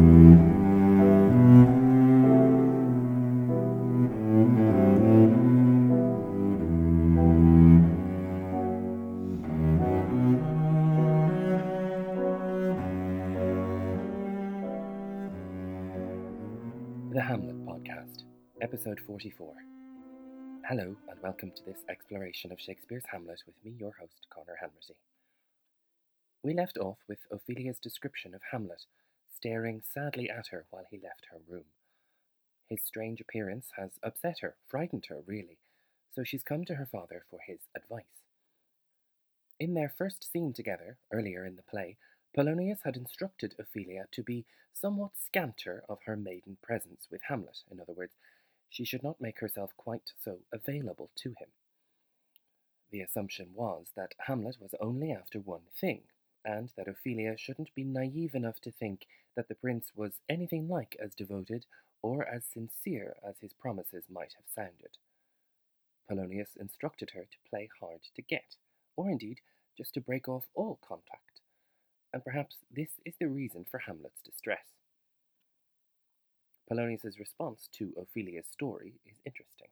The Hamlet Podcast, Episode 44. Hello, and welcome to this exploration of Shakespeare's Hamlet with me, your host, Conor Hanratty. We left off with Ophelia's description of Hamlet, staring sadly at her while he left her room. His strange appearance has upset her, frightened her, really, so she's come to her father for his advice. In their first scene together, earlier in the play, Polonius had instructed Ophelia to be somewhat scanter of her maiden presence with Hamlet. In other words, she should not make herself quite so available to him. The assumption was that Hamlet was only after one thing, and that Ophelia shouldn't be naive enough to think that the prince was anything like as devoted or as sincere as his promises might have sounded. Polonius instructed her to play hard to get, or indeed just to break off all contact and perhaps this is the reason for Hamlet's distress. Polonius's response to Ophelia's story is interesting.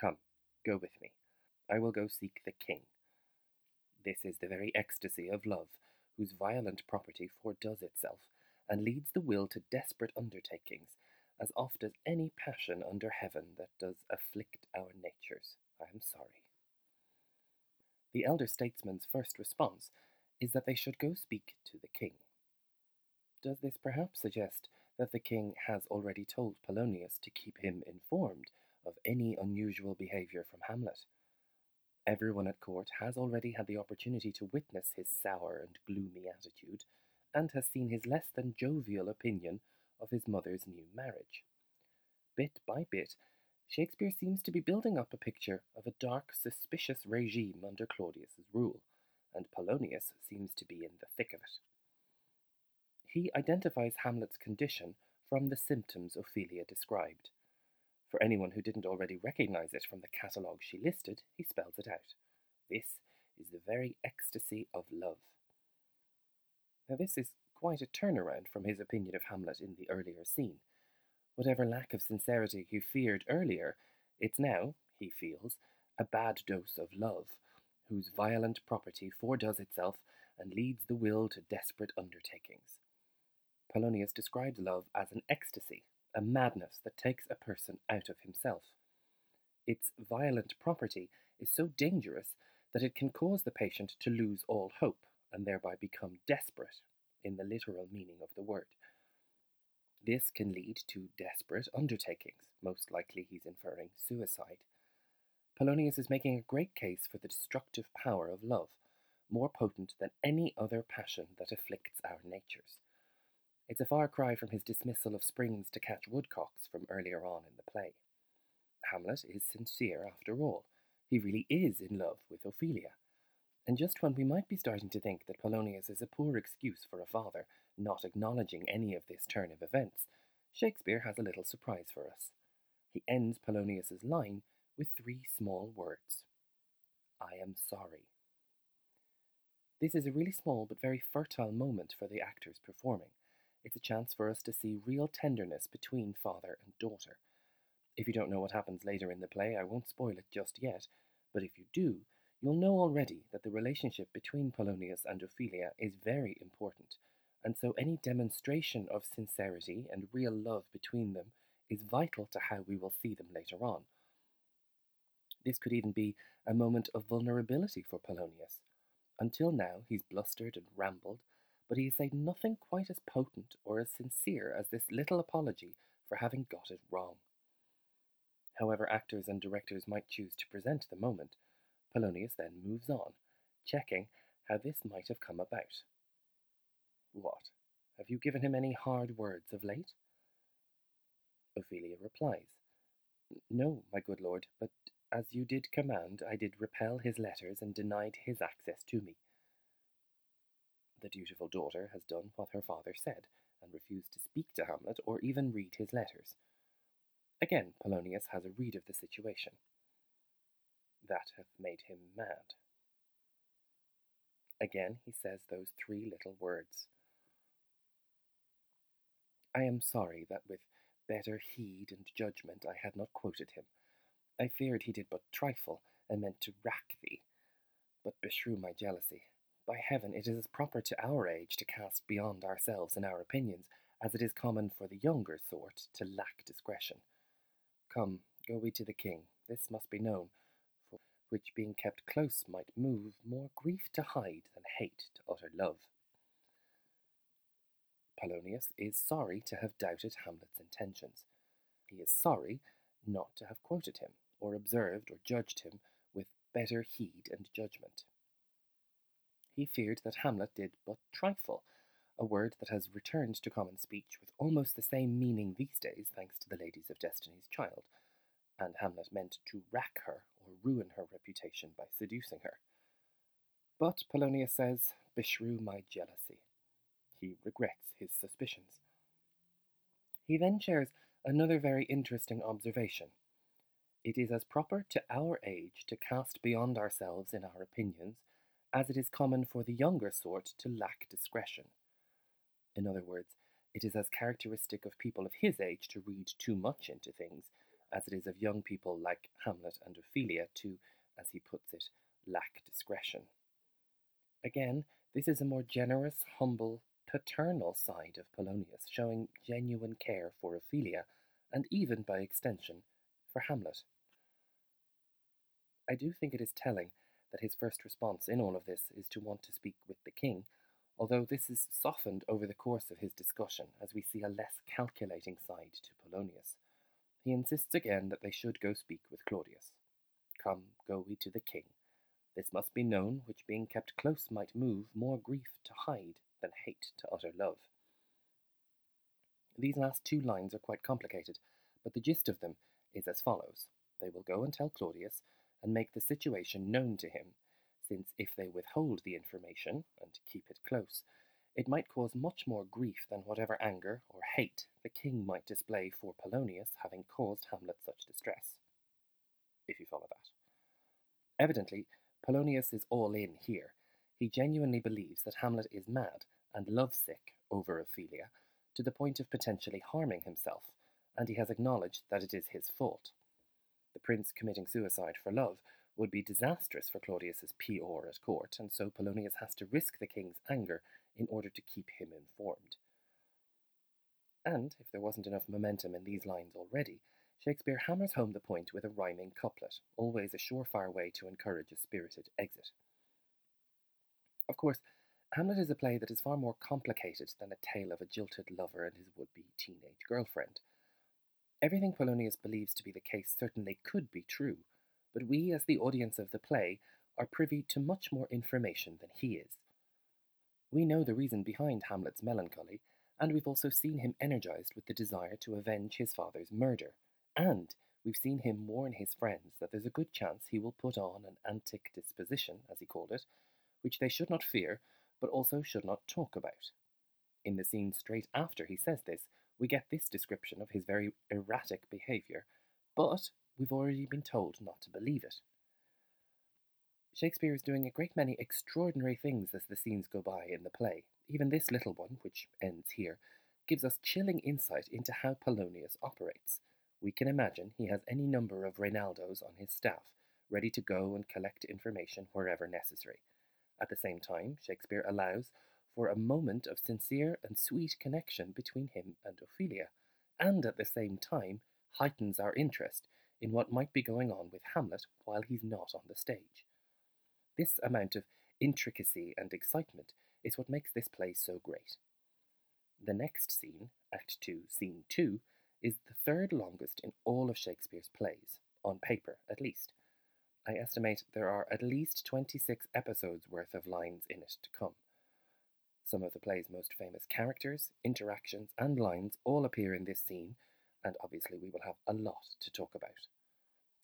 Come, go with me. I will go seek the king. This is the very ecstasy of love, whose violent property foredoes itself, and leads the will to desperate undertakings, as oft as any passion under heaven that does afflict our natures. I am sorry. The elder statesman's first response is that they should go speak to the king. Does this perhaps suggest that the king has already told Polonius to keep him informed of any unusual behaviour from Hamlet? Everyone at court has already had the opportunity to witness his sour and gloomy attitude, and has seen his less than jovial opinion of his mother's new marriage. Bit by bit, Shakespeare seems to be building up a picture of a dark, suspicious regime under Claudius's rule, and Polonius seems to be in the thick of it. He identifies Hamlet's condition from the symptoms Ophelia described. For anyone who didn't already recognize it from the catalogue she listed, he spells it out. This is the very ecstasy of love. Now, this is quite a turnaround from his opinion of Hamlet in the earlier scene. Whatever lack of sincerity he feared earlier, it's now, he feels, a bad dose of love, whose violent property foredoes itself and leads the will to desperate undertakings. Polonius describes love as an ecstasy, a madness that takes a person out of himself. Its violent property is so dangerous that it can cause the patient to lose all hope and thereby become desperate in the literal meaning of the word. This can lead to desperate undertakings, most likely he's inferring suicide, Polonius is making a great case for the destructive power of love, more potent than any other passion that afflicts our natures. It's a far cry from his dismissal of springs to catch woodcocks from earlier on in the play. Hamlet is sincere after all. He really is in love with Ophelia. And just when we might be starting to think that Polonius is a poor excuse for a father not acknowledging any of this turn of events, Shakespeare has a little surprise for us. He ends Polonius's line with three small words I am sorry. This is a really small but very fertile moment for the actors performing. It's a chance for us to see real tenderness between father and daughter. If you don't know what happens later in the play, I won't spoil it just yet, but if you do, you'll know already that the relationship between Polonius and Ophelia is very important, and so any demonstration of sincerity and real love between them is vital to how we will see them later on. This could even be a moment of vulnerability for Polonius. Until now, he's blustered and rambled, but he said nothing quite as potent or as sincere as this little apology for having got it wrong. However, actors and directors might choose to present the moment, Polonius then moves on, checking how this might have come about. What? Have you given him any hard words of late? Ophelia replies, No, my good lord, but as you did command, I did repel his letters and denied his access to me. The dutiful daughter has done what her father said, and refused to speak to Hamlet or even read his letters. Again, Polonius has a read of the situation. That hath made him mad. Again he says those three little words. I am sorry that with better heed and judgment I had not quoted him. I feared he did but trifle, and meant to rack thee. But beshrew my jealousy. By heaven, it is as proper to our age to cast beyond ourselves in our opinions, as it is common for the younger sort to lack discretion. Come, go we to the king, this must be known, for which being kept close might move more grief to hide than hate to utter love. Polonius is sorry to have doubted Hamlet's intentions. He is sorry not to have quoted him, or observed or judged him with better heed and judgment. He feared that Hamlet did but trifle, a word that has returned to common speech with almost the same meaning these days, thanks to the ladies of Destiny's Child, and Hamlet meant to rack her or ruin her reputation by seducing her. But Polonius says, Beshrew my jealousy. He regrets his suspicions. He then shares another very interesting observation. It is as proper to our age to cast beyond ourselves in our opinions as it is common for the younger sort to lack discretion. In other words, it is as characteristic of people of his age to read too much into things as it is of young people like Hamlet and Ophelia to, as he puts it, lack discretion. Again, this is a more generous, humble, paternal side of Polonius, showing genuine care for Ophelia, and even by extension, for Hamlet. I do think it is telling that his first response in all of this is to want to speak with the king, although this is softened over the course of his discussion as we see a less calculating side to Polonius. He insists again that they should go speak with Claudius. Come, go we to the king. This must be known, which being kept close might move more grief to hide than hate to utter love. These last two lines are quite complicated, but the gist of them is as follows. They will go and tell Claudius and make the situation known to him, since if they withhold the information and keep it close, it might cause much more grief than whatever anger or hate the king might display for Polonius having caused Hamlet such distress. If you follow that. Evidently, Polonius is all in here. He genuinely believes that Hamlet is mad and lovesick over Ophelia to the point of potentially harming himself, and he has acknowledged that it is his fault. The prince committing suicide for love would be disastrous for Claudius's PR at court, and so Polonius has to risk the king's anger in order to keep him informed. And, if there wasn't enough momentum in these lines already, Shakespeare hammers home the point with a rhyming couplet, always a surefire way to encourage a spirited exit. Of course, Hamlet is a play that is far more complicated than a tale of a jilted lover and his would be teenage girlfriend. Everything Polonius believes to be the case certainly could be true, but we, as the audience of the play, are privy to much more information than he is. We know the reason behind Hamlet's melancholy, and we've also seen him energized with the desire to avenge his father's murder. And we've seen him warn his friends that there's a good chance he will put on an antic disposition, as he called it, which they should not fear, but also should not talk about. In the scene straight after he says this, we get this description of his very erratic behaviour, but we've already been told not to believe it. Shakespeare is doing a great many extraordinary things as the scenes go by in the play. Even this little one, which ends here, gives us chilling insight into how Polonius operates. We can imagine he has any number of Reynaldos on his staff, ready to go and collect information wherever necessary. At the same time, Shakespeare allows for a moment of sincere and sweet connection between him and Ophelia, and at the same time heightens our interest in what might be going on with Hamlet while he's not on the stage. This amount of intricacy and excitement is what makes this play so great. The next scene, Act 2, Scene 2, is the third longest in all of Shakespeare's plays, on paper at least. I estimate there are at least 26 episodes worth of lines in it to come. Some of the play's most famous characters, interactions, and lines all appear in this scene, and obviously we will have a lot to talk about.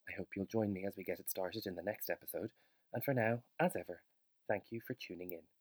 I hope you'll join me as we get it started in the next episode, and for now, as ever, thank you for tuning in.